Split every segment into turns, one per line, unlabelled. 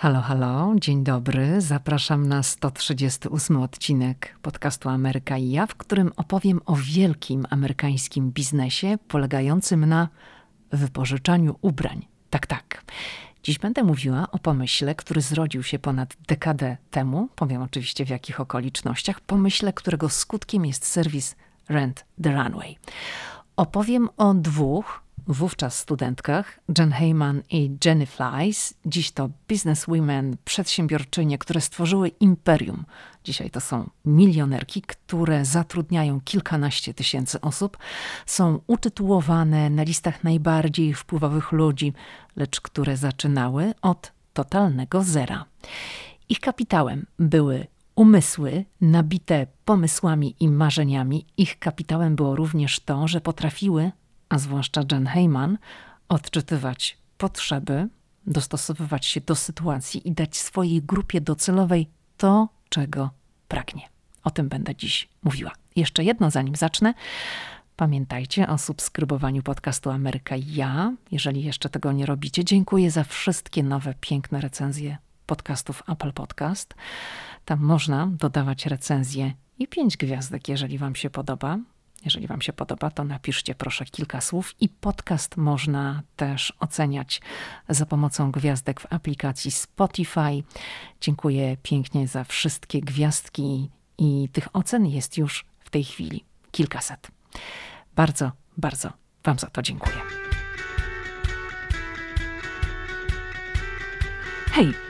Halo, halo, dzień dobry. Zapraszam na 138 odcinek podcastu Ameryka i ja, w którym opowiem o wielkim amerykańskim biznesie polegającym na wypożyczaniu ubrań. Tak, tak. Dziś będę mówiła o pomyśle, który zrodził się ponad dekadę temu. Powiem oczywiście w jakich okolicznościach. Pomyśle, którego skutkiem jest serwis Rent the Runway. Opowiem o dwóch wówczas studentkach, Jen Heyman i Jenny Flies. Dziś to businesswomen, przedsiębiorczynie, które stworzyły imperium. Dzisiaj to są milionerki, które zatrudniają kilkanaście tysięcy osób. Są utytułowane na listach najbardziej wpływowych ludzi, lecz które zaczynały od totalnego zera. Ich kapitałem były umysły nabite pomysłami i marzeniami. Ich kapitałem było również to, że potrafiły a zwłaszcza Jen Heyman, odczytywać potrzeby, dostosowywać się do sytuacji i dać swojej grupie docelowej to, czego pragnie. O tym będę dziś mówiła. Jeszcze jedno, zanim zacznę. Pamiętajcie o subskrybowaniu podcastu Ameryka ja. Jeżeli jeszcze tego nie robicie, dziękuję za wszystkie nowe, piękne recenzje podcastów Apple Podcast. Tam można dodawać recenzje i pięć gwiazdek, jeżeli Wam się podoba. Jeżeli Wam się podoba, to napiszcie proszę kilka słów i podcast można też oceniać za pomocą gwiazdek w aplikacji Spotify. Dziękuję pięknie za wszystkie gwiazdki i tych ocen jest już w tej chwili kilkaset. Bardzo, bardzo Wam za to dziękuję. Hej!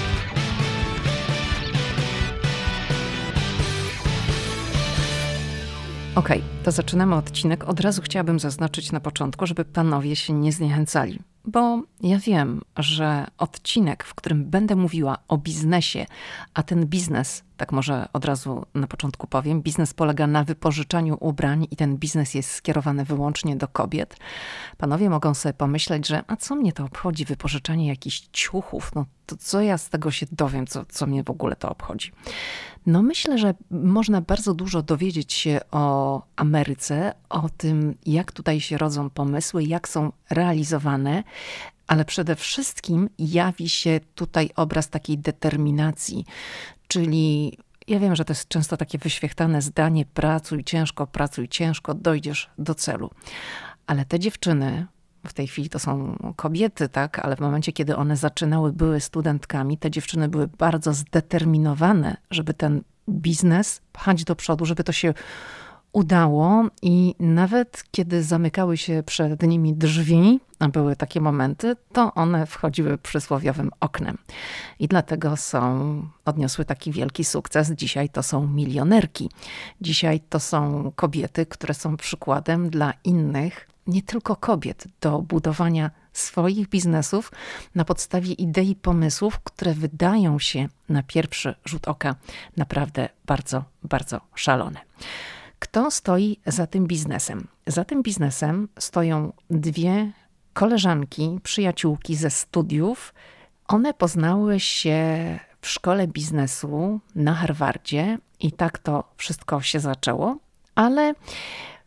Okej, okay, to zaczynamy odcinek. Od razu chciałabym zaznaczyć na początku, żeby panowie się nie zniechęcali bo ja wiem, że odcinek, w którym będę mówiła o biznesie, a ten biznes, tak może od razu na początku powiem, biznes polega na wypożyczaniu ubrań i ten biznes jest skierowany wyłącznie do kobiet. Panowie mogą sobie pomyśleć, że a co mnie to obchodzi, wypożyczanie jakichś ciuchów, no to co ja z tego się dowiem, co, co mnie w ogóle to obchodzi. No myślę, że można bardzo dużo dowiedzieć się o Ameryce, o tym, jak tutaj się rodzą pomysły, jak są realizowane, ale przede wszystkim jawi się tutaj obraz takiej determinacji, czyli ja wiem, że to jest często takie wyświechtane zdanie: pracuj ciężko, pracuj ciężko, dojdziesz do celu. Ale te dziewczyny, w tej chwili to są kobiety, tak, ale w momencie, kiedy one zaczynały, były studentkami, te dziewczyny były bardzo zdeterminowane, żeby ten biznes pchać do przodu, żeby to się udało i nawet kiedy zamykały się przed nimi drzwi, a były takie momenty, to one wchodziły przysłowiowym oknem. I dlatego są, odniosły taki wielki sukces. Dzisiaj to są milionerki. Dzisiaj to są kobiety, które są przykładem dla innych, nie tylko kobiet, do budowania swoich biznesów na podstawie idei, pomysłów, które wydają się na pierwszy rzut oka naprawdę bardzo, bardzo szalone. Kto stoi za tym biznesem? Za tym biznesem stoją dwie koleżanki, przyjaciółki ze studiów. One poznały się w szkole biznesu na Harvardzie i tak to wszystko się zaczęło, ale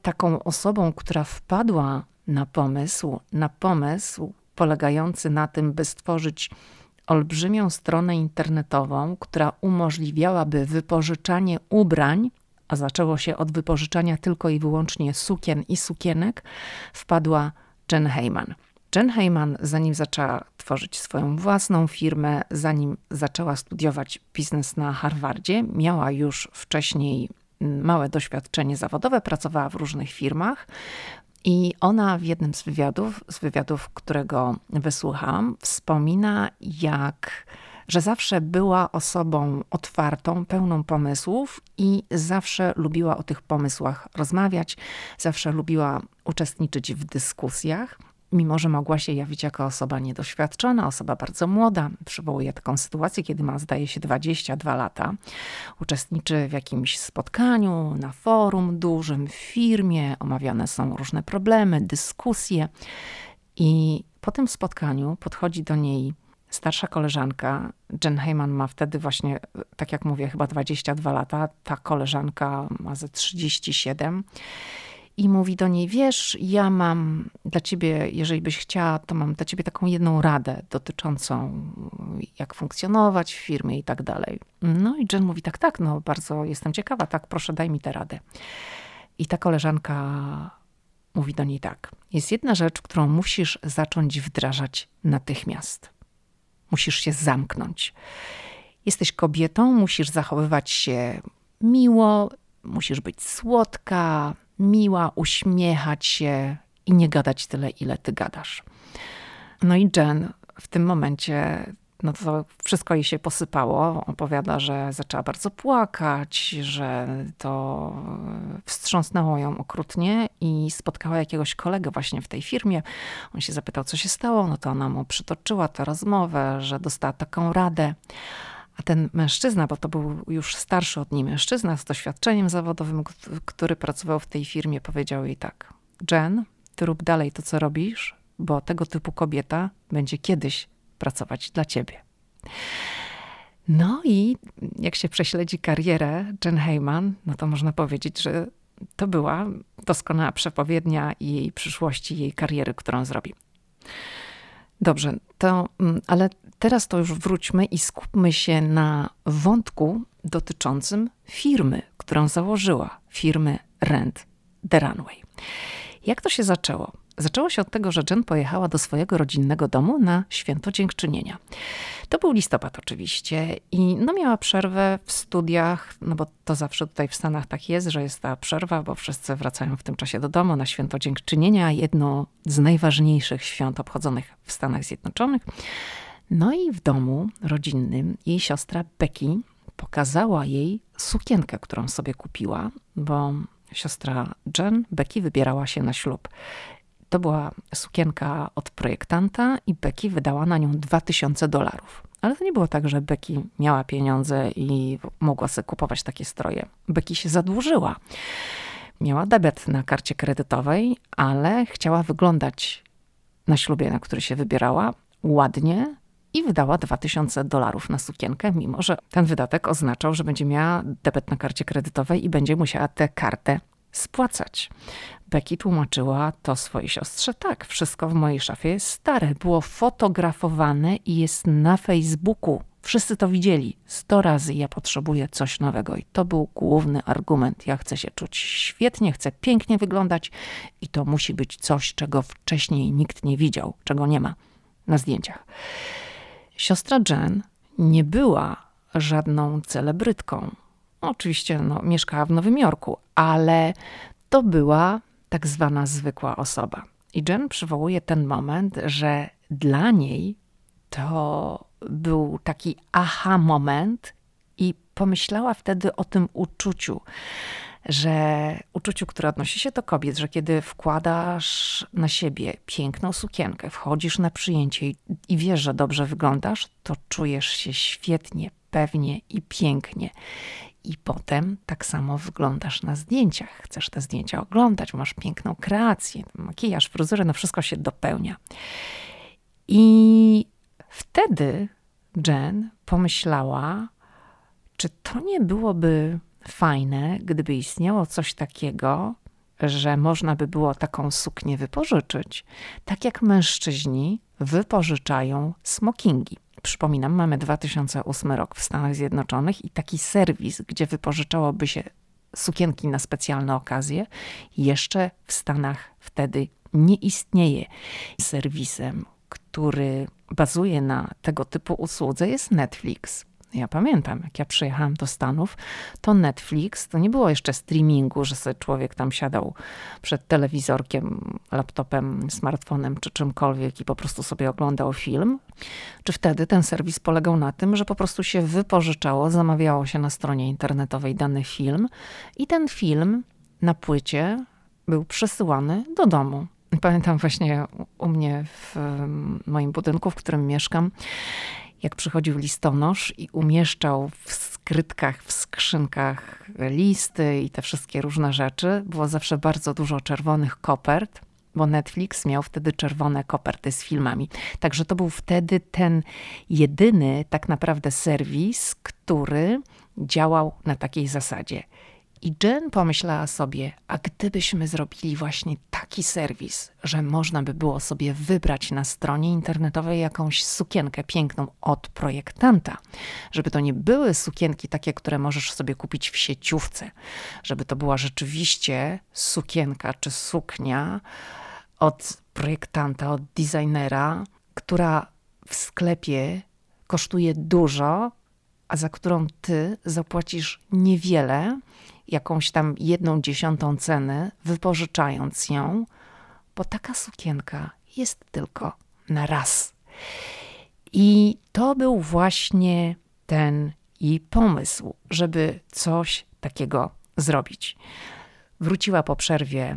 taką osobą, która wpadła na pomysł, na pomysł polegający na tym, by stworzyć olbrzymią stronę internetową, która umożliwiałaby wypożyczanie ubrań a zaczęło się od wypożyczania tylko i wyłącznie sukien i sukienek, wpadła Jen Heyman. Jen Heyman, zanim zaczęła tworzyć swoją własną firmę, zanim zaczęła studiować biznes na Harvardzie, miała już wcześniej małe doświadczenie zawodowe, pracowała w różnych firmach. I ona w jednym z wywiadów, z wywiadów, którego wysłuchałam, wspomina, jak że zawsze była osobą otwartą, pełną pomysłów i zawsze lubiła o tych pomysłach rozmawiać, zawsze lubiła uczestniczyć w dyskusjach. mimo że mogła się jawić jako osoba niedoświadczona, osoba bardzo młoda. Przywołuję taką sytuację, kiedy ma, zdaje się, 22 lata. Uczestniczy w jakimś spotkaniu, na forum dużym, w firmie, omawiane są różne problemy, dyskusje. I po tym spotkaniu podchodzi do niej starsza koleżanka. Jen Heyman ma wtedy właśnie, tak jak mówię, chyba 22 lata. Ta koleżanka ma ze 37 i mówi do niej: Wiesz, ja mam dla ciebie, jeżeli byś chciała, to mam dla ciebie taką jedną radę dotyczącą, jak funkcjonować w firmie i tak dalej. No i Jen mówi: Tak, tak, no bardzo jestem ciekawa, tak, proszę, daj mi tę radę. I ta koleżanka mówi do niej tak: Jest jedna rzecz, którą musisz zacząć wdrażać natychmiast. Musisz się zamknąć. Jesteś kobietą, musisz zachowywać się miło, musisz być słodka, miła, uśmiechać się i nie gadać tyle, ile ty gadasz. No i Jen w tym momencie, no to wszystko jej się posypało. Opowiada, że zaczęła bardzo płakać, że to wstrząsnęło ją okrutnie i spotkała jakiegoś kolegę właśnie w tej firmie. On się zapytał, co się stało. No to ona mu przytoczyła tę rozmowę, że dostała taką radę. A ten mężczyzna, bo to był już starszy od niej mężczyzna z doświadczeniem zawodowym, który pracował w tej firmie, powiedział jej tak: Jen, ty rób dalej to, co robisz, bo tego typu kobieta będzie kiedyś pracować dla ciebie. No i jak się prześledzi karierę Jen Heyman, no to można powiedzieć, że to była doskonała przepowiednia jej przyszłości, jej kariery, którą zrobi. Dobrze, to, mm, ale teraz to już wróćmy i skupmy się na wątku dotyczącym firmy, którą założyła, firmy Rent the Runway. Jak to się zaczęło? Zaczęło się od tego, że Jen pojechała do swojego rodzinnego domu na święto dziękczynienia. To był listopad oczywiście i no miała przerwę w studiach, no bo to zawsze tutaj w Stanach tak jest, że jest ta przerwa, bo wszyscy wracają w tym czasie do domu na święto dziękczynienia, jedno z najważniejszych świąt obchodzonych w Stanach Zjednoczonych. No i w domu rodzinnym jej siostra Becky pokazała jej sukienkę, którą sobie kupiła, bo siostra Jen, Becky, wybierała się na ślub. To była sukienka od projektanta i Becky wydała na nią 2000 dolarów. Ale to nie było tak, że Becky miała pieniądze i mogła sobie kupować takie stroje. Becky się zadłużyła. Miała debet na karcie kredytowej, ale chciała wyglądać na ślubie, na który się wybierała, ładnie i wydała 2000 dolarów na sukienkę, mimo że ten wydatek oznaczał, że będzie miała debet na karcie kredytowej i będzie musiała tę kartę spłacać. Becky tłumaczyła to swojej siostrze. Tak, wszystko w mojej szafie jest stare. Było fotografowane i jest na Facebooku. Wszyscy to widzieli. Sto razy ja potrzebuję coś nowego. I to był główny argument. Ja chcę się czuć świetnie, chcę pięknie wyglądać i to musi być coś, czego wcześniej nikt nie widział, czego nie ma na zdjęciach. Siostra Jen nie była żadną celebrytką. Oczywiście no, mieszkała w Nowym Jorku, ale to była tak zwana zwykła osoba. I Jen przywołuje ten moment, że dla niej to był taki aha moment i pomyślała wtedy o tym uczuciu, że uczuciu, które odnosi się do kobiet, że kiedy wkładasz na siebie piękną sukienkę, wchodzisz na przyjęcie i, i wiesz, że dobrze wyglądasz, to czujesz się świetnie, pewnie i pięknie. I potem tak samo wyglądasz na zdjęciach. Chcesz te zdjęcia oglądać, masz piękną kreację, makijaż, fryzurę, no wszystko się dopełnia. I wtedy Jen pomyślała, czy to nie byłoby fajne, gdyby istniało coś takiego, że można by było taką suknię wypożyczyć, tak jak mężczyźni wypożyczają smokingi. Przypominam, mamy 2008 rok w Stanach Zjednoczonych i taki serwis, gdzie wypożyczałoby się sukienki na specjalne okazje, jeszcze w Stanach wtedy nie istnieje. Serwisem, który bazuje na tego typu usłudze jest Netflix. Ja pamiętam, jak ja przyjechałam do Stanów, to Netflix, to nie było jeszcze streamingu, że sobie człowiek tam siadał przed telewizorkiem, laptopem, smartfonem czy czymkolwiek i po prostu sobie oglądał film. Czy wtedy ten serwis polegał na tym, że po prostu się wypożyczało, zamawiało się na stronie internetowej dany film i ten film na płycie był przesyłany do domu Pamiętam właśnie u mnie w moim budynku, w którym mieszkam, jak przychodził listonosz i umieszczał w skrytkach, w skrzynkach listy i te wszystkie różne rzeczy, było zawsze bardzo dużo czerwonych kopert, bo Netflix miał wtedy czerwone koperty z filmami. Także to był wtedy ten jedyny tak naprawdę serwis, który działał na takiej zasadzie. I Jen pomyślała sobie, a gdybyśmy zrobili właśnie taki serwis, że można by było sobie wybrać na stronie internetowej jakąś sukienkę piękną od projektanta, żeby to nie były sukienki takie, które możesz sobie kupić w sieciówce, żeby to była rzeczywiście sukienka czy suknia od projektanta, od designera, która w sklepie kosztuje dużo, a za którą ty zapłacisz niewiele jakąś tam jedną dziesiątą ceny, wypożyczając ją, bo taka sukienka jest tylko na raz. I to był właśnie ten jej pomysł, żeby coś takiego zrobić. Wróciła po przerwie,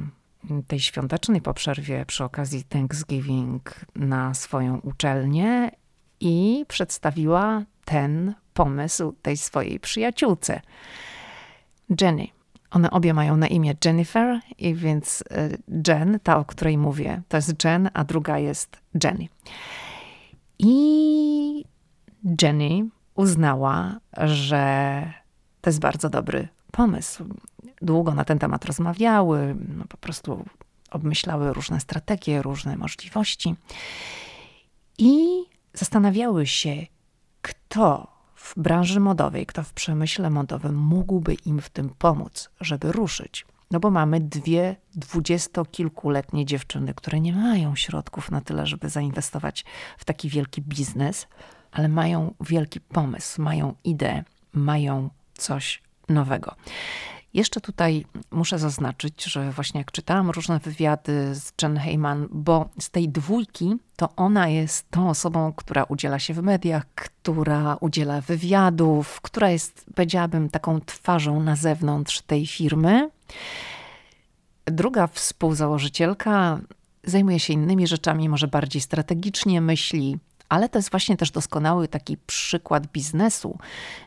tej świątecznej po przerwie przy okazji Thanksgiving na swoją uczelnię i przedstawiła ten pomysł tej swojej przyjaciółce. Jenny. One obie mają na imię Jennifer, i więc e, Jen, ta o której mówię, to jest Jen, a druga jest Jenny. I Jenny uznała, że to jest bardzo dobry pomysł. Długo na ten temat rozmawiały, no po prostu obmyślały różne strategie, różne możliwości i zastanawiały się, kto w branży modowej, kto w przemyśle modowym mógłby im w tym pomóc, żeby ruszyć. No bo mamy dwie dwudziestokilkuletnie dziewczyny, które nie mają środków na tyle, żeby zainwestować w taki wielki biznes, ale mają wielki pomysł, mają ideę, mają coś nowego. Jeszcze tutaj muszę zaznaczyć, że właśnie jak czytałam różne wywiady z Jen Heyman, bo z tej dwójki to ona jest tą osobą, która udziela się w mediach, która udziela wywiadów, która jest, powiedziałabym, taką twarzą na zewnątrz tej firmy. Druga współzałożycielka zajmuje się innymi rzeczami, może bardziej strategicznie myśli, ale to jest właśnie też doskonały taki przykład biznesu,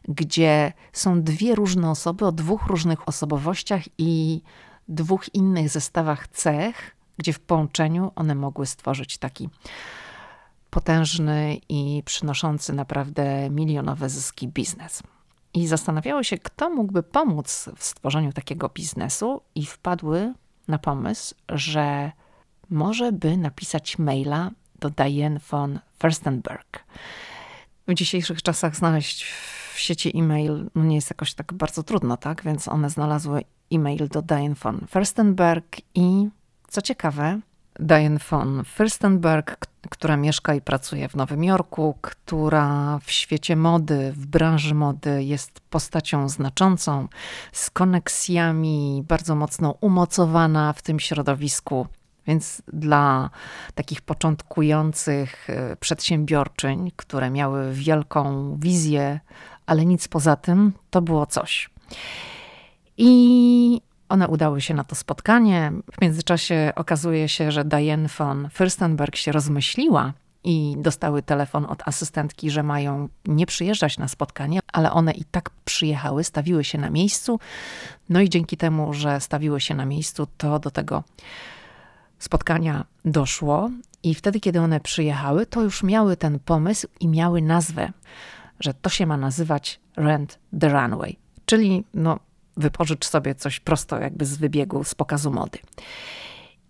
gdzie są dwie różne osoby o dwóch różnych osobowościach i dwóch innych zestawach cech, gdzie w połączeniu one mogły stworzyć taki potężny i przynoszący naprawdę milionowe zyski biznes. I zastanawiały się, kto mógłby pomóc w stworzeniu takiego biznesu, i wpadły na pomysł, że może by napisać maila do Diane von Furstenberg. W dzisiejszych czasach znaleźć w sieci e-mail no nie jest jakoś tak bardzo trudno, tak? Więc one znalazły e-mail do Diane von Furstenberg i co ciekawe, Diane von Furstenberg, która mieszka i pracuje w Nowym Jorku, która w świecie mody, w branży mody jest postacią znaczącą, z koneksjami, bardzo mocno umocowana w tym środowisku. Więc dla takich początkujących e, przedsiębiorczyń, które miały wielką wizję, ale nic poza tym, to było coś. I one udały się na to spotkanie. W międzyczasie okazuje się, że Diane von Fürstenberg się rozmyśliła i dostały telefon od asystentki, że mają nie przyjeżdżać na spotkanie, ale one i tak przyjechały, stawiły się na miejscu. No i dzięki temu, że stawiły się na miejscu, to do tego spotkania doszło i wtedy, kiedy one przyjechały, to już miały ten pomysł i miały nazwę, że to się ma nazywać Rent the Runway, czyli no, wypożycz sobie coś prosto jakby z wybiegu, z pokazu mody.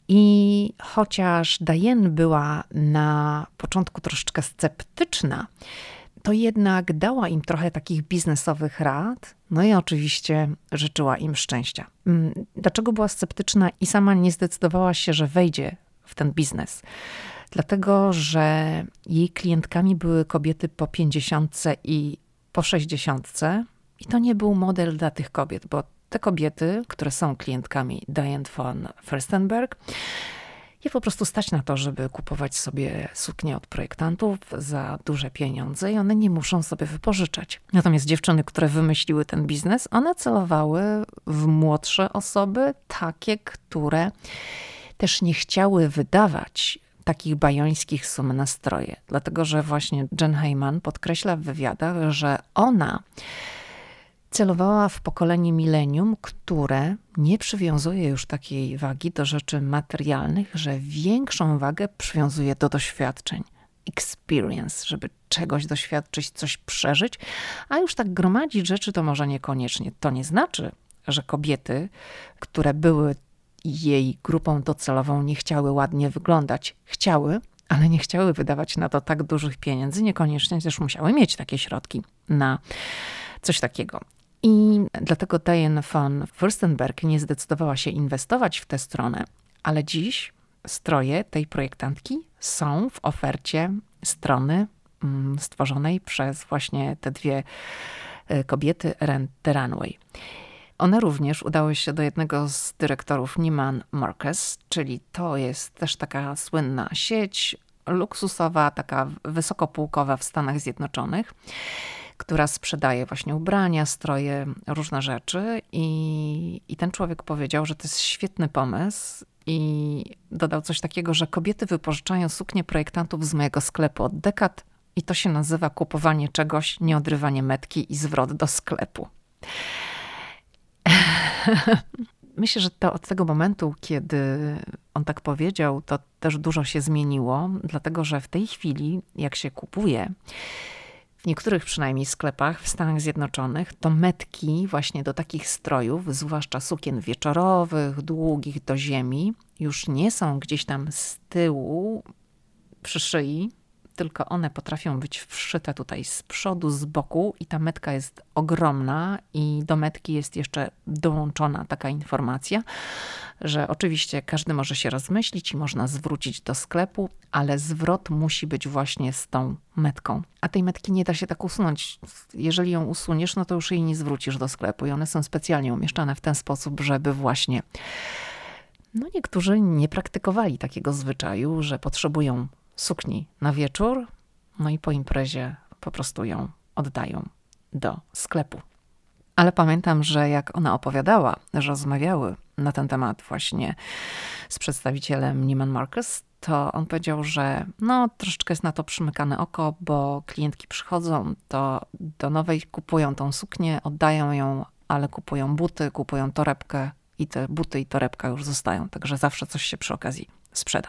I chociaż Diane była na początku troszeczkę sceptyczna, to jednak dała im trochę takich biznesowych rad, no i oczywiście życzyła im szczęścia. Mm, dlaczego była sceptyczna i sama nie zdecydowała się, że wejdzie w ten biznes? Dlatego, że jej klientkami były kobiety po 50 i po 60. I to nie był model dla tych kobiet, bo te kobiety, które są klientkami Diane von Furstenberg, je po prostu stać na to, żeby kupować sobie suknie od projektantów za duże pieniądze i one nie muszą sobie wypożyczać. Natomiast dziewczyny, które wymyśliły ten biznes, one celowały w młodsze osoby, takie, które też nie chciały wydawać takich bajońskich sum na stroje, dlatego że właśnie Jen Heyman podkreśla w wywiadach, że ona celowała w pokolenie milenium, które nie przywiązuje już takiej wagi do rzeczy materialnych, że większą wagę przywiązuje do doświadczeń. Experience, żeby czegoś doświadczyć, coś przeżyć, a już tak gromadzić rzeczy to może niekoniecznie. To nie znaczy, że kobiety, które były jej grupą docelową, nie chciały ładnie wyglądać. Chciały, ale nie chciały wydawać na to tak dużych pieniędzy, niekoniecznie też musiały mieć takie środki na coś takiego. I dlatego Diane von Furstenberg nie zdecydowała się inwestować w tę stronę, ale dziś stroje tej projektantki są w ofercie strony mm, stworzonej przez właśnie te dwie e, kobiety Rent the Runway. One również udały się do jednego z dyrektorów Nieman Marcus, czyli to jest też taka słynna sieć luksusowa, taka wysokopółkowa w Stanach Zjednoczonych która sprzedaje właśnie ubrania, stroje, różne rzeczy. I, I ten człowiek powiedział, że to jest świetny pomysł. I dodał coś takiego, że kobiety wypożyczają suknie projektantów z mojego sklepu od dekad, i to się nazywa kupowanie czegoś, nie odrywanie metki i zwrot do sklepu. Myślę, że to od tego momentu, kiedy on tak powiedział, to też dużo się zmieniło, dlatego że w tej chwili, jak się kupuje, w niektórych przynajmniej sklepach w Stanach Zjednoczonych to metki właśnie do takich strojów, zwłaszcza sukien wieczorowych, długich do ziemi, już nie są gdzieś tam z tyłu przy szyi, tylko one potrafią być wszyte tutaj z przodu, z boku i ta metka jest ogromna i do metki jest jeszcze dołączona taka informacja, że oczywiście każdy może się rozmyślić i można zwrócić do sklepu, ale zwrot musi być właśnie z tą metką. A tej metki nie da się tak usunąć. Jeżeli ją usuniesz, no to już jej nie zwrócisz do sklepu i one są specjalnie umieszczane w ten sposób, żeby właśnie no niektórzy nie praktykowali takiego zwyczaju, że potrzebują sukni na wieczór, no i po imprezie po prostu ją oddają do sklepu. Ale pamiętam, że jak ona opowiadała, że rozmawiały na ten temat właśnie z przedstawicielem Neiman Marcus, to on powiedział, że no troszeczkę jest na to przymykane oko, bo klientki przychodzą, to do nowej kupują tą suknię, oddają ją, ale kupują buty, kupują torebkę i te buty i torebka już zostają, także zawsze coś się przy okazji sprzeda.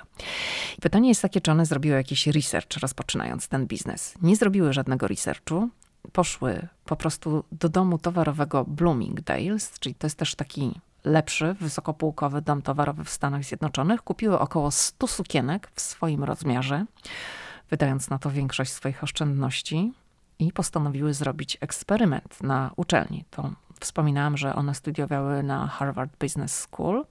Pytanie jest takie, czy one zrobiły jakiś research rozpoczynając ten biznes. Nie zrobiły żadnego researchu. Poszły po prostu do domu towarowego Bloomingdale's, czyli to jest też taki lepszy, wysokopółkowy dom towarowy w Stanach Zjednoczonych. Kupiły około 100 sukienek w swoim rozmiarze, wydając na to większość swoich oszczędności i postanowiły zrobić eksperyment na uczelni. To wspominałam, że one studiowały na Harvard Business School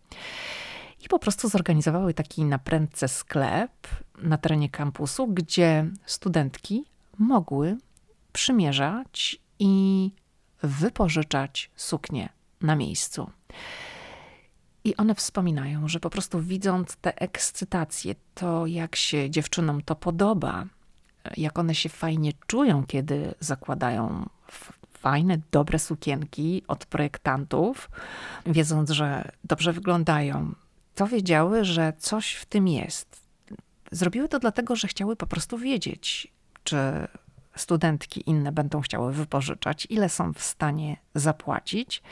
i po prostu zorganizowały taki naprędce sklep na terenie kampusu, gdzie studentki mogły przymierzać i wypożyczać suknie na miejscu. I one wspominają, że po prostu widząc tę ekscytację, to jak się dziewczynom to podoba, jak one się fajnie czują, kiedy zakładają fajne, dobre sukienki od projektantów, wiedząc, że dobrze wyglądają, to wiedziały, że coś w tym jest. Zrobiły to dlatego, że chciały po prostu wiedzieć, czy studentki inne będą chciały wypożyczać, ile są w stanie zapłacić,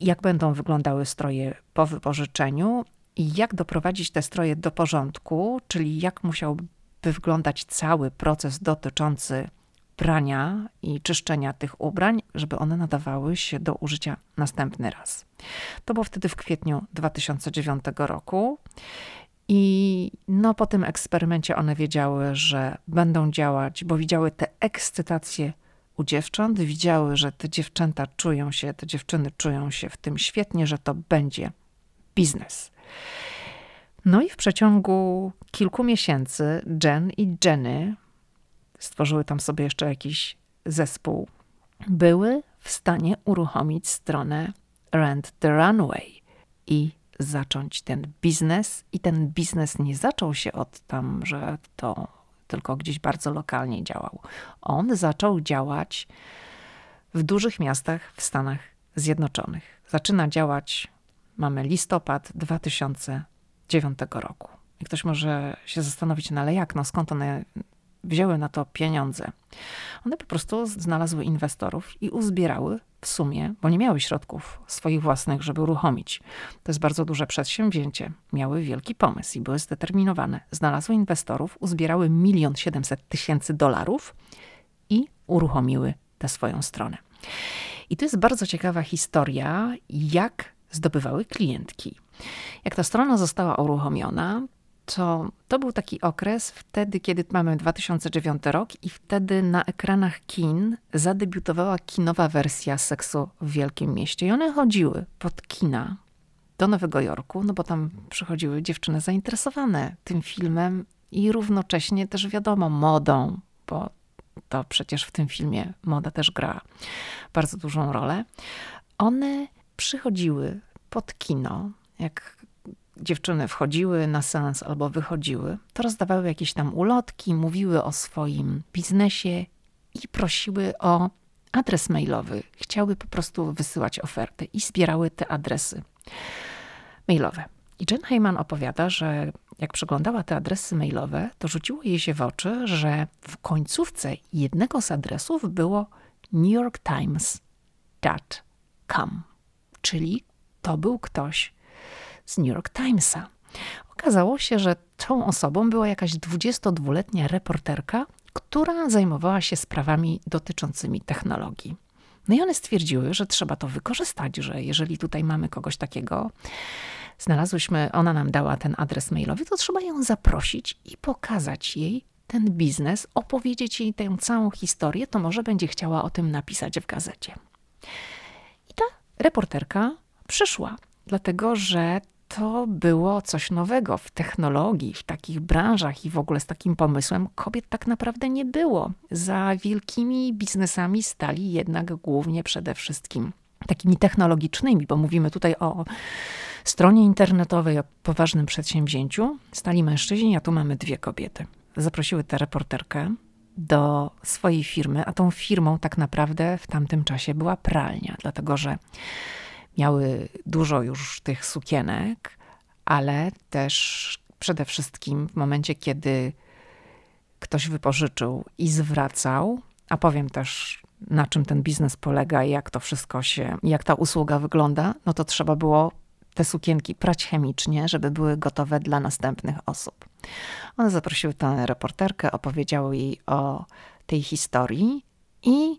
jak będą wyglądały stroje po wypożyczeniu i jak doprowadzić te stroje do porządku, czyli jak musiałby wyglądać cały proces dotyczący prania i czyszczenia tych ubrań, żeby one nadawały się do użycia następny raz. To było wtedy w kwietniu 2009 roku. I no, po tym eksperymencie one wiedziały, że będą działać, bo widziały tę ekscytację u dziewcząt, widziały, że te dziewczęta czują się, te dziewczyny czują się w tym świetnie, że to będzie biznes. No i w przeciągu kilku miesięcy Jen i Jenny stworzyły tam sobie jeszcze jakiś zespół, były w stanie uruchomić stronę Rent the Runway i zacząć ten biznes. I ten biznes nie zaczął się od tam, że to tylko gdzieś bardzo lokalnie działał. On zaczął działać w dużych miastach w Stanach Zjednoczonych. Zaczyna działać, mamy listopad 2000 roku. I ktoś może się zastanowić, no ale jak, no skąd one wzięły na to pieniądze? One po prostu znalazły inwestorów i uzbierały w sumie, bo nie miały środków swoich własnych, żeby uruchomić. To jest bardzo duże przedsięwzięcie. Miały wielki pomysł i były zdeterminowane. Znalazły inwestorów, uzbierały milion siedemset tysięcy dolarów i uruchomiły tę swoją stronę. I to jest bardzo ciekawa historia, jak zdobywały klientki. Jak ta strona została uruchomiona, to, to był taki okres wtedy, kiedy mamy 2009 rok i wtedy na ekranach kin zadebiutowała kinowa wersja Seksu w Wielkim Mieście. I one chodziły pod kina do Nowego Jorku, no bo tam przychodziły dziewczyny zainteresowane tym filmem i równocześnie też wiadomo modą, bo to przecież w tym filmie moda też gra bardzo dużą rolę. One przychodziły pod kino, jak dziewczyny wchodziły na sens albo wychodziły, to rozdawały jakieś tam ulotki, mówiły o swoim biznesie i prosiły o adres mailowy. Chciały po prostu wysyłać oferty i zbierały te adresy mailowe. I Jen Heyman opowiada, że jak przeglądała te adresy mailowe, to rzuciło jej się w oczy, że w końcówce jednego z adresów było newyorktimes.com, czyli to był ktoś z New York Timesa. Okazało się, że tą osobą była jakaś 22-letnia reporterka, która zajmowała się sprawami dotyczącymi technologii. No i one stwierdziły, że trzeba to wykorzystać, że jeżeli tutaj mamy kogoś takiego, znalazłyśmy, ona nam dała ten adres mailowy, to trzeba ją zaprosić i pokazać jej ten biznes, opowiedzieć jej tę całą historię, to może będzie chciała o tym napisać w gazecie. I ta reporterka przyszła, dlatego że to było coś nowego w technologii, w takich branżach i w ogóle z takim pomysłem kobiet tak naprawdę nie było. Za wielkimi biznesami stali jednak głównie przede wszystkim takimi technologicznymi, bo mówimy tutaj o stronie internetowej, o poważnym przedsięwzięciu, stali mężczyźni, a tu mamy dwie kobiety. Zaprosiły tę reporterkę do swojej firmy, a tą firmą tak naprawdę w tamtym czasie była pralnia, dlatego że miały dużo już tych sukienek, ale też przede wszystkim w momencie, kiedy ktoś wypożyczył i zwracał, a powiem też na czym ten biznes polega i jak to wszystko się, jak ta usługa wygląda, no to trzeba było te sukienki prać chemicznie, żeby były gotowe dla następnych osób. One zaprosiły tę reporterkę, opowiedziały jej o tej historii i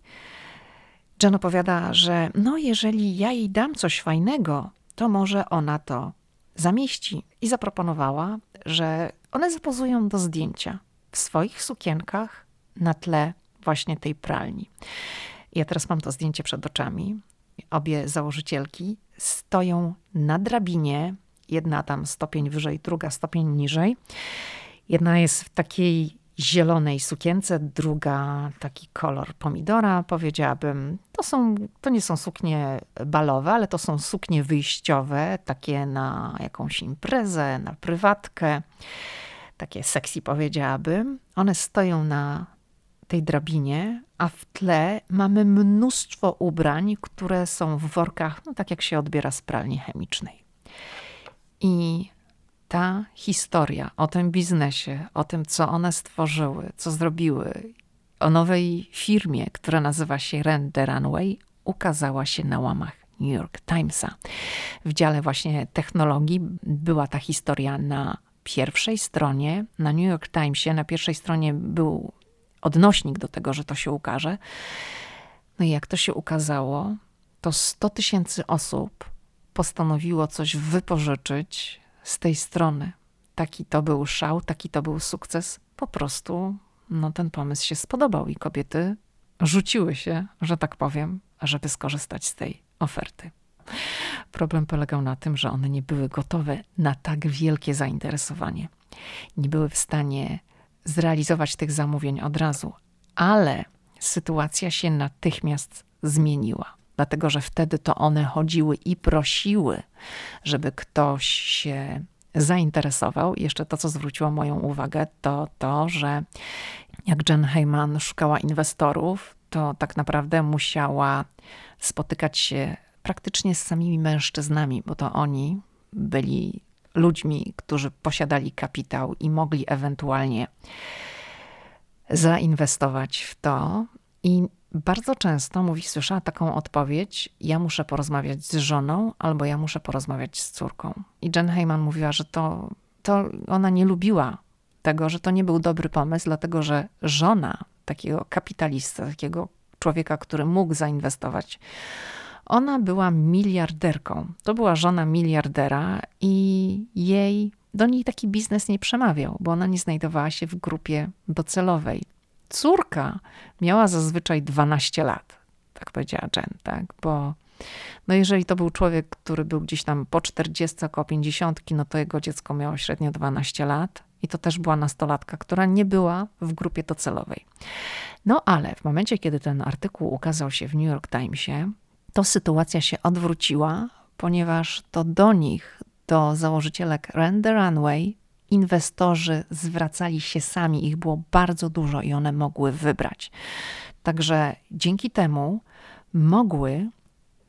Jen opowiada, że no jeżeli ja jej dam coś fajnego, to może ona to zamieści. I zaproponowała, że one zapozują do zdjęcia w swoich sukienkach na tle właśnie tej pralni. Ja teraz mam to zdjęcie przed oczami. Obie założycielki stoją na drabinie, jedna tam stopień wyżej, druga stopień niżej. Jedna jest w takiej zielonej sukience, druga taki kolor pomidora, powiedziałabym. To, są, to nie są suknie balowe, ale to są suknie wyjściowe, takie na jakąś imprezę, na prywatkę, takie sexy powiedziałabym. One stoją na tej drabinie, a w tle mamy mnóstwo ubrań, które są w workach, no tak jak się odbiera z pralni chemicznej. I ta historia o tym biznesie, o tym, co one stworzyły, co zrobiły, o nowej firmie, która nazywa się Rent the Runway, ukazała się na łamach New York Timesa. W dziale właśnie technologii była ta historia na pierwszej stronie, na New York Timesie, na pierwszej stronie był odnośnik do tego, że to się ukaże. No i jak to się ukazało, to 100 tysięcy osób postanowiło coś wypożyczyć z tej strony. Taki to był szał, taki to był sukces. Po prostu no, ten pomysł się spodobał i kobiety rzuciły się, że tak powiem, żeby skorzystać z tej oferty. Problem polegał na tym, że one nie były gotowe na tak wielkie zainteresowanie. Nie były w stanie zrealizować tych zamówień od razu, ale sytuacja się natychmiast zmieniła dlatego że wtedy to one chodziły i prosiły, żeby ktoś się zainteresował. I jeszcze to, co zwróciło moją uwagę, to to, że jak Jen Heyman szukała inwestorów, to tak naprawdę musiała spotykać się praktycznie z samymi mężczyznami, bo to oni byli ludźmi, którzy posiadali kapitał i mogli ewentualnie zainwestować w to. I bardzo często mówi, słyszała taką odpowiedź: Ja muszę porozmawiać z żoną, albo ja muszę porozmawiać z córką. I Jen Heyman mówiła, że to, to ona nie lubiła tego, że to nie był dobry pomysł, dlatego że żona takiego kapitalista, takiego człowieka, który mógł zainwestować, ona była miliarderką. To była żona miliardera i jej do niej taki biznes nie przemawiał, bo ona nie znajdowała się w grupie docelowej. Córka miała zazwyczaj 12 lat, tak powiedziała Jen, tak, bo no jeżeli to był człowiek, który był gdzieś tam po 40, około 50, no to jego dziecko miało średnio 12 lat i to też była nastolatka, która nie była w grupie docelowej. No ale w momencie, kiedy ten artykuł ukazał się w New York Timesie, to sytuacja się odwróciła, ponieważ to do nich, do założycielek Render Runway, inwestorzy zwracali się sami, ich było bardzo dużo i one mogły wybrać. Także dzięki temu mogły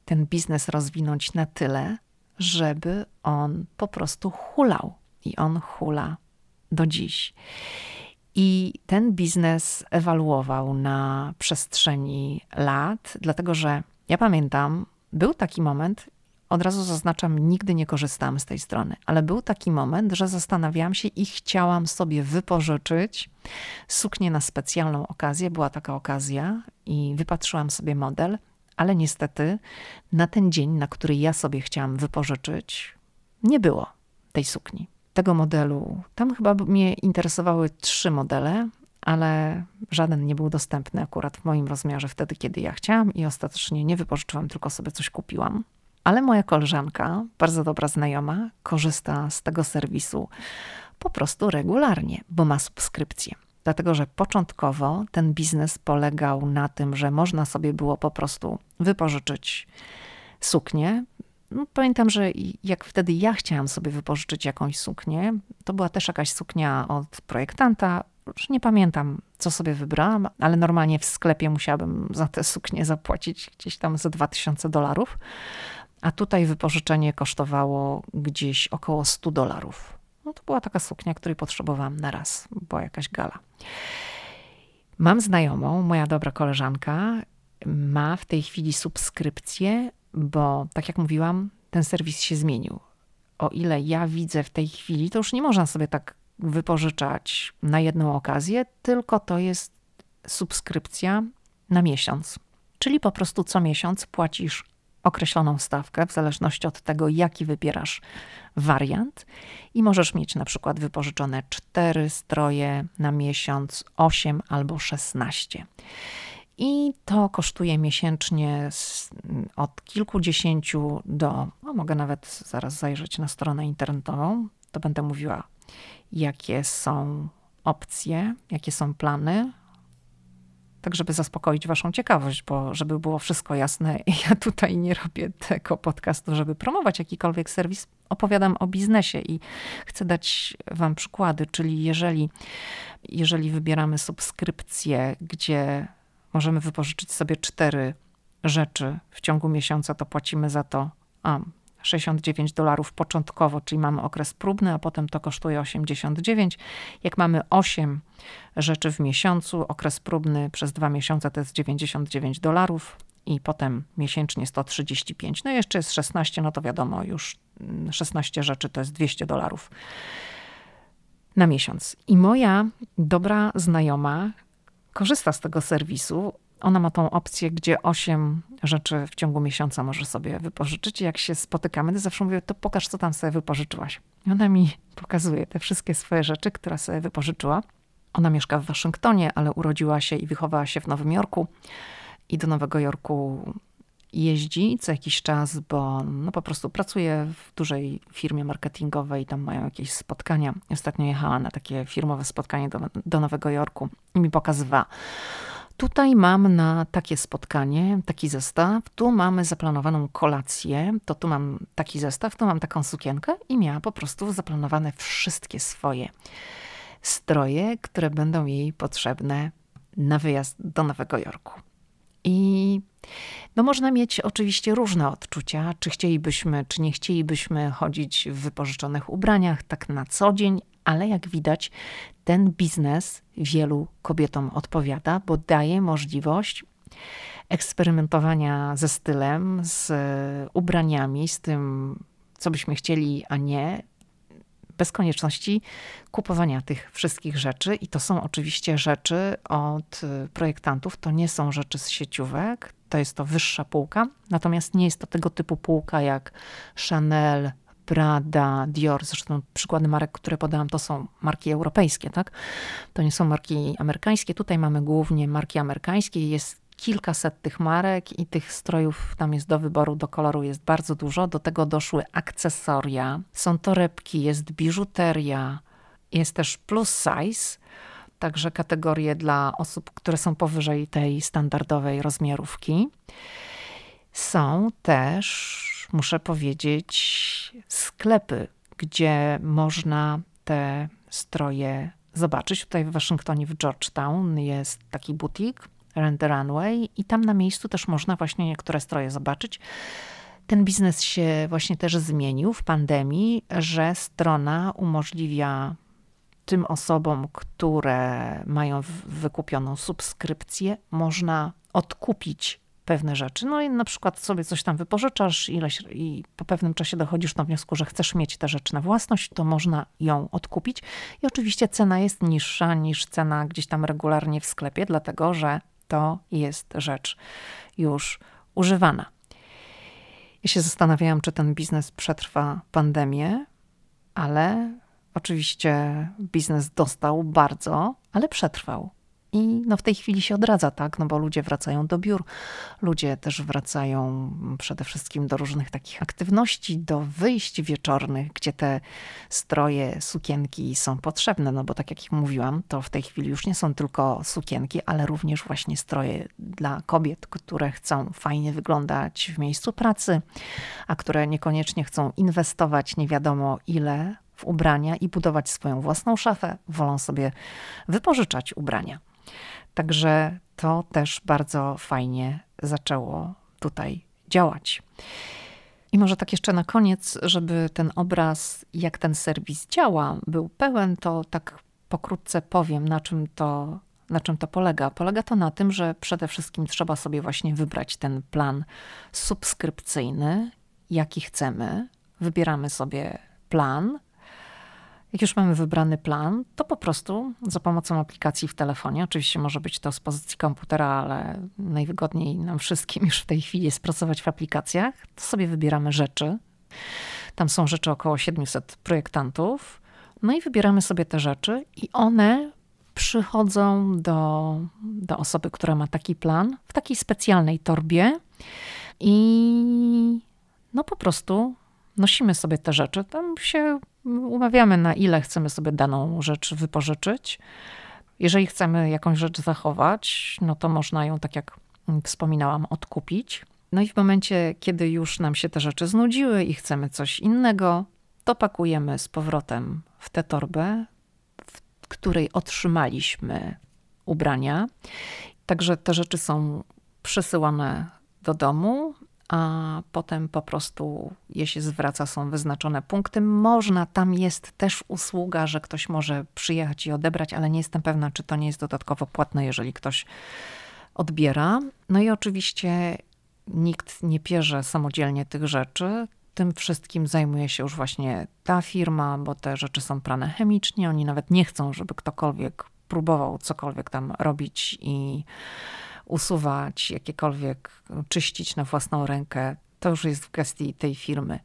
ten biznes rozwinąć na tyle, żeby on po prostu hulał. I on hula do dziś. I ten biznes ewaluował na przestrzeni lat, dlatego że ja pamiętam, był taki moment, od razu zaznaczam, nigdy nie korzystałam z tej strony, ale był taki moment, że zastanawiałam się i chciałam sobie wypożyczyć suknię na specjalną okazję. Była taka okazja i wypatrzyłam sobie model, ale niestety na ten dzień, na który ja sobie chciałam wypożyczyć, nie było tej sukni. Tego modelu, tam chyba mnie interesowały trzy modele, ale żaden nie był dostępny akurat w moim rozmiarze wtedy, kiedy ja chciałam i ostatecznie nie wypożyczyłam, tylko sobie coś kupiłam. Ale moja koleżanka, bardzo dobra znajoma, korzysta z tego serwisu po prostu regularnie, bo ma subskrypcję. Dlatego, że początkowo ten biznes polegał na tym, że można sobie było po prostu wypożyczyć suknię. No, pamiętam, że jak wtedy ja chciałam sobie wypożyczyć jakąś suknię, to była też jakaś suknia od projektanta. Już nie pamiętam, co sobie wybrałam, ale normalnie w sklepie musiałabym za tę suknię zapłacić gdzieś tam za 2000 dolarów. A tutaj wypożyczenie kosztowało gdzieś około 100 dolarów. No to była taka suknia, której potrzebowałam na raz, była jakaś gala. Mam znajomą, moja dobra koleżanka, ma w tej chwili subskrypcję, bo tak jak mówiłam, ten serwis się zmienił. O ile ja widzę w tej chwili, to już nie można sobie tak wypożyczać na jedną okazję, tylko to jest subskrypcja na miesiąc. Czyli po prostu co miesiąc płacisz określoną stawkę, w zależności od tego, jaki wybierasz wariant, i możesz mieć na przykład wypożyczone 4 stroje na miesiąc, 8 albo 16. I to kosztuje miesięcznie od kilkudziesięciu do, no mogę nawet zaraz zajrzeć na stronę internetową, to będę mówiła, jakie są opcje, jakie są plany, tak żeby zaspokoić waszą ciekawość, bo żeby było wszystko jasne, ja tutaj nie robię tego podcastu, żeby promować jakikolwiek serwis, opowiadam o biznesie i chcę dać wam przykłady, czyli jeżeli, jeżeli wybieramy subskrypcję, gdzie możemy wypożyczyć sobie cztery rzeczy w ciągu miesiąca, to płacimy za to a, 69 dolarów początkowo, czyli mamy okres próbny, a potem to kosztuje 89. Jak mamy 8 rzeczy w miesiącu, okres próbny przez dwa miesiące to jest 99 dolarów i potem miesięcznie 135. No i jeszcze jest 16, no to wiadomo, już 16 rzeczy to jest 200 dolarów na miesiąc. I moja dobra znajoma korzysta z tego serwisu. Ona ma tą opcję, gdzie 8 rzeczy w ciągu miesiąca może sobie wypożyczyć. Jak się spotykamy, to zawsze mówię, to pokaż, co tam sobie wypożyczyłaś. I ona mi pokazuje te wszystkie swoje rzeczy, które sobie wypożyczyła. Ona mieszka w Waszyngtonie, ale urodziła się i wychowała się w Nowym Jorku. I do Nowego Jorku jeździ co jakiś czas, bo no po prostu pracuje w dużej firmie marketingowej, tam mają jakieś spotkania. Ostatnio jechała na takie firmowe spotkanie do, do Nowego Jorku i mi pokazywała Tutaj mam na takie spotkanie taki zestaw, tu mamy zaplanowaną kolację, to tu mam taki zestaw, tu mam taką sukienkę i miała po prostu zaplanowane wszystkie swoje stroje, które będą jej potrzebne na wyjazd do Nowego Jorku. I No można mieć oczywiście różne odczucia, czy chcielibyśmy, czy nie chcielibyśmy chodzić w wypożyczonych ubraniach tak na co dzień, ale jak widać, ten biznes wielu kobietom odpowiada, bo daje możliwość eksperymentowania ze stylem, z ubraniami, z tym, co byśmy chcieli, a nie, bez konieczności kupowania tych wszystkich rzeczy. I to są oczywiście rzeczy od projektantów, to nie są rzeczy z sieciówek, to jest to wyższa półka, natomiast nie jest to tego typu półka jak Chanel, Prada, Dior, zresztą przykłady marek, które podałam, to są marki europejskie, tak? To nie są marki amerykańskie. Tutaj mamy głównie marki amerykańskie. Jest kilkaset tych marek i tych strojów tam jest do wyboru, do koloru jest bardzo dużo. Do tego doszły akcesoria, są torebki, jest biżuteria, jest też plus size, także kategorie dla osób, które są powyżej tej standardowej rozmiarówki. Są też, muszę powiedzieć, sklepy, gdzie można te stroje zobaczyć. Tutaj w Waszyngtonie, w Georgetown jest taki butik, Rent the Runway i tam na miejscu też można właśnie niektóre stroje zobaczyć. Ten biznes się właśnie też zmienił w pandemii, że strona umożliwia tym osobom, które mają wykupioną subskrypcję, można odkupić pewne rzeczy. No i na przykład sobie coś tam wypożyczasz ileś, i po pewnym czasie dochodzisz do wniosku, że chcesz mieć te rzeczy na własność, to można ją odkupić. I oczywiście cena jest niższa niż cena gdzieś tam regularnie w sklepie, dlatego że to jest rzecz już używana. Ja się zastanawiałam, czy ten biznes przetrwa pandemię, ale oczywiście biznes dostał bardzo, ale przetrwał. I no w tej chwili się odradza, tak? No bo ludzie wracają do biur, ludzie też wracają przede wszystkim do różnych takich aktywności, do wyjść wieczornych, gdzie te stroje, sukienki są potrzebne. No bo tak jak mówiłam, to w tej chwili już nie są tylko sukienki, ale również właśnie stroje dla kobiet, które chcą fajnie wyglądać w miejscu pracy, a które niekoniecznie chcą inwestować nie wiadomo ile w ubrania i budować swoją własną szafę, wolą sobie wypożyczać ubrania. Także to też bardzo fajnie zaczęło tutaj działać. I może tak jeszcze na koniec, żeby ten obraz, jak ten serwis działa, był pełen, to tak pokrótce powiem, na czym to, na czym to polega. Polega to na tym, że przede wszystkim trzeba sobie właśnie wybrać ten plan subskrypcyjny, jaki chcemy. Wybieramy sobie plan, jak już mamy wybrany plan, to po prostu za pomocą aplikacji w telefonie, oczywiście może być to z pozycji komputera, ale najwygodniej nam wszystkim już w tej chwili jest pracować w aplikacjach, to sobie wybieramy rzeczy. Tam są rzeczy około 700 projektantów. No i wybieramy sobie te rzeczy, i one przychodzą do, do osoby, która ma taki plan w takiej specjalnej torbie. I no po prostu nosimy sobie te rzeczy. Tam się umawiamy, na ile chcemy sobie daną rzecz wypożyczyć. Jeżeli chcemy jakąś rzecz zachować, no to można ją, tak jak wspominałam, odkupić. No i w momencie, kiedy już nam się te rzeczy znudziły i chcemy coś innego, to pakujemy z powrotem w tę torbę, w której otrzymaliśmy ubrania. Także te rzeczy są przesyłane do domu a potem po prostu je się zwraca, są wyznaczone punkty. Można, tam jest też usługa, że ktoś może przyjechać i odebrać, ale nie jestem pewna, czy to nie jest dodatkowo płatne, jeżeli ktoś odbiera. No i oczywiście nikt nie pierze samodzielnie tych rzeczy. Tym wszystkim zajmuje się już właśnie ta firma, bo te rzeczy są prane chemicznie. Oni nawet nie chcą, żeby ktokolwiek próbował cokolwiek tam robić i usuwać, jakiekolwiek czyścić na własną rękę, to już jest w gestii tej firmy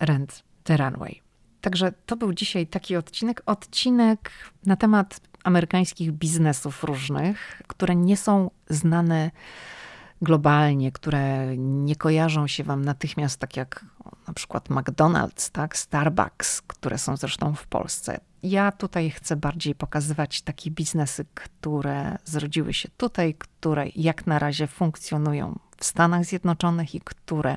Rent the Runway. Także to był dzisiaj taki odcinek, odcinek na temat amerykańskich biznesów różnych, które nie są znane globalnie, które nie kojarzą się wam natychmiast, tak jak na przykład McDonald's, tak, Starbucks, które są zresztą w Polsce. Ja tutaj chcę bardziej pokazywać takie biznesy, które zrodziły się tutaj, które jak na razie funkcjonują w Stanach Zjednoczonych i które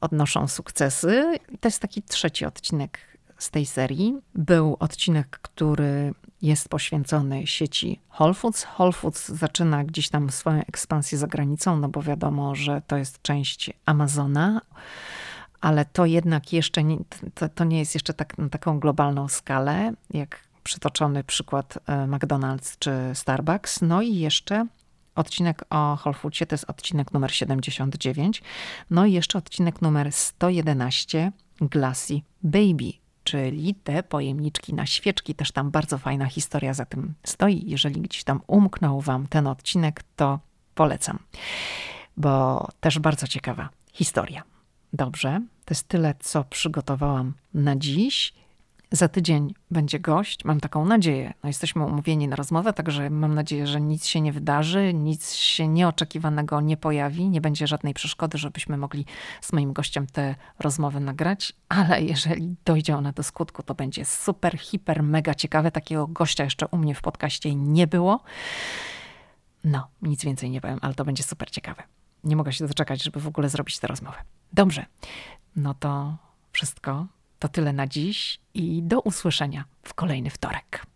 odnoszą sukcesy. To jest taki trzeci odcinek z tej serii. Był odcinek, który jest poświęcony sieci Whole Foods. Whole Foods zaczyna gdzieś tam swoją ekspansję za granicą, no bo wiadomo, że to jest część Amazona, ale to jednak jeszcze nie, to, to nie jest jeszcze tak, na taką globalną skalę, jak przytoczony przykład e, McDonald's czy Starbucks. No i jeszcze odcinek o Whole Foodsie to jest odcinek numer 79. No i jeszcze odcinek numer 111 Glassy Baby, czyli te pojemniczki na świeczki. Też tam bardzo fajna historia za tym stoi. Jeżeli gdzieś tam umknął wam ten odcinek, to polecam, bo też bardzo ciekawa historia. Dobrze, to jest tyle, co przygotowałam na dziś. Za tydzień będzie gość, mam taką nadzieję. No jesteśmy umówieni na rozmowę, także mam nadzieję, że nic się nie wydarzy, nic się nieoczekiwanego nie pojawi, nie będzie żadnej przeszkody, żebyśmy mogli z moim gościem tę rozmowę nagrać, ale jeżeli dojdzie ona do skutku, to będzie super, hiper, mega ciekawe. Takiego gościa jeszcze u mnie w podcaście nie było. No, nic więcej nie powiem, ale to będzie super ciekawe. Nie mogę się doczekać, żeby w ogóle zrobić tę rozmowę. Dobrze, no to wszystko to tyle na dziś i do usłyszenia w kolejny wtorek.